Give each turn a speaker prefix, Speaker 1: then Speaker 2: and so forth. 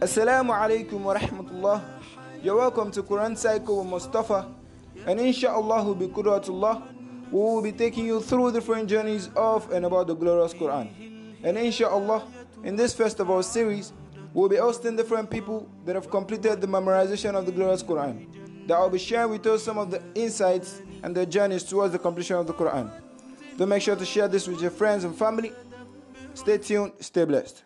Speaker 1: Assalamu alaikum wa rahmatullah. You're welcome to Quran Cycle with Mustapha. And inshallah, bi qudratullah, we will be taking you through different journeys of and about the glorious Quran. And inshallah, in this first of our series, we'll be hosting different people that have completed the memorization of the glorious Quran. That I'll be sharing with us some of the insights and their journeys towards the completion of the Quran. To make sure to share this with your friends and family. Stay tuned, stay blessed.